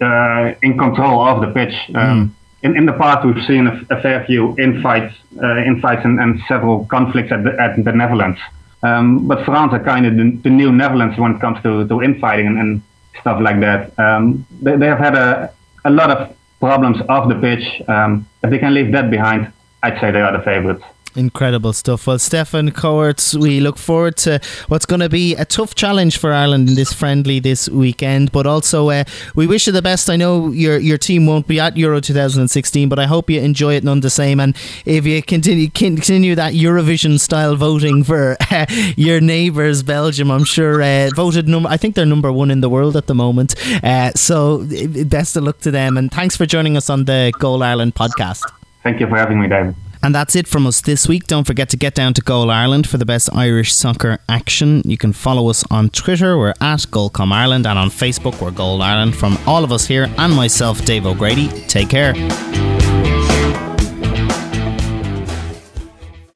Speaker 12: uh, in control of the pitch. Um, mm. in, in the past, we've seen a, a fair few infights, uh, infights and, and, several conflicts at the, at the Netherlands. Um, but France are kind of the, the, new Netherlands when it comes to, to infighting and, and stuff like that. Um, they, they have had a, a lot of problems off the pitch. Um, if they can leave that behind, I'd say they are the favourites.
Speaker 6: Incredible stuff. Well, Stefan Coerts, we look forward to what's going to be a tough challenge for Ireland in this friendly this weekend. But also, uh, we wish you the best. I know your your team won't be at Euro 2016, but I hope you enjoy it none the same. And if you continue continue that Eurovision style voting for uh, your neighbours, Belgium, I'm sure uh, voted number. I think they're number one in the world at the moment. Uh, so best of luck to them. And thanks for joining us on the Goal Ireland podcast.
Speaker 12: Thank you for having me, David.
Speaker 6: And that's it from us this week. Don't forget to get down to Goal Ireland for the best Irish soccer action. You can follow us on Twitter, we're at Goalcom Ireland, and on Facebook, we're Goal Ireland. From all of us here and myself, Dave O'Grady, take care.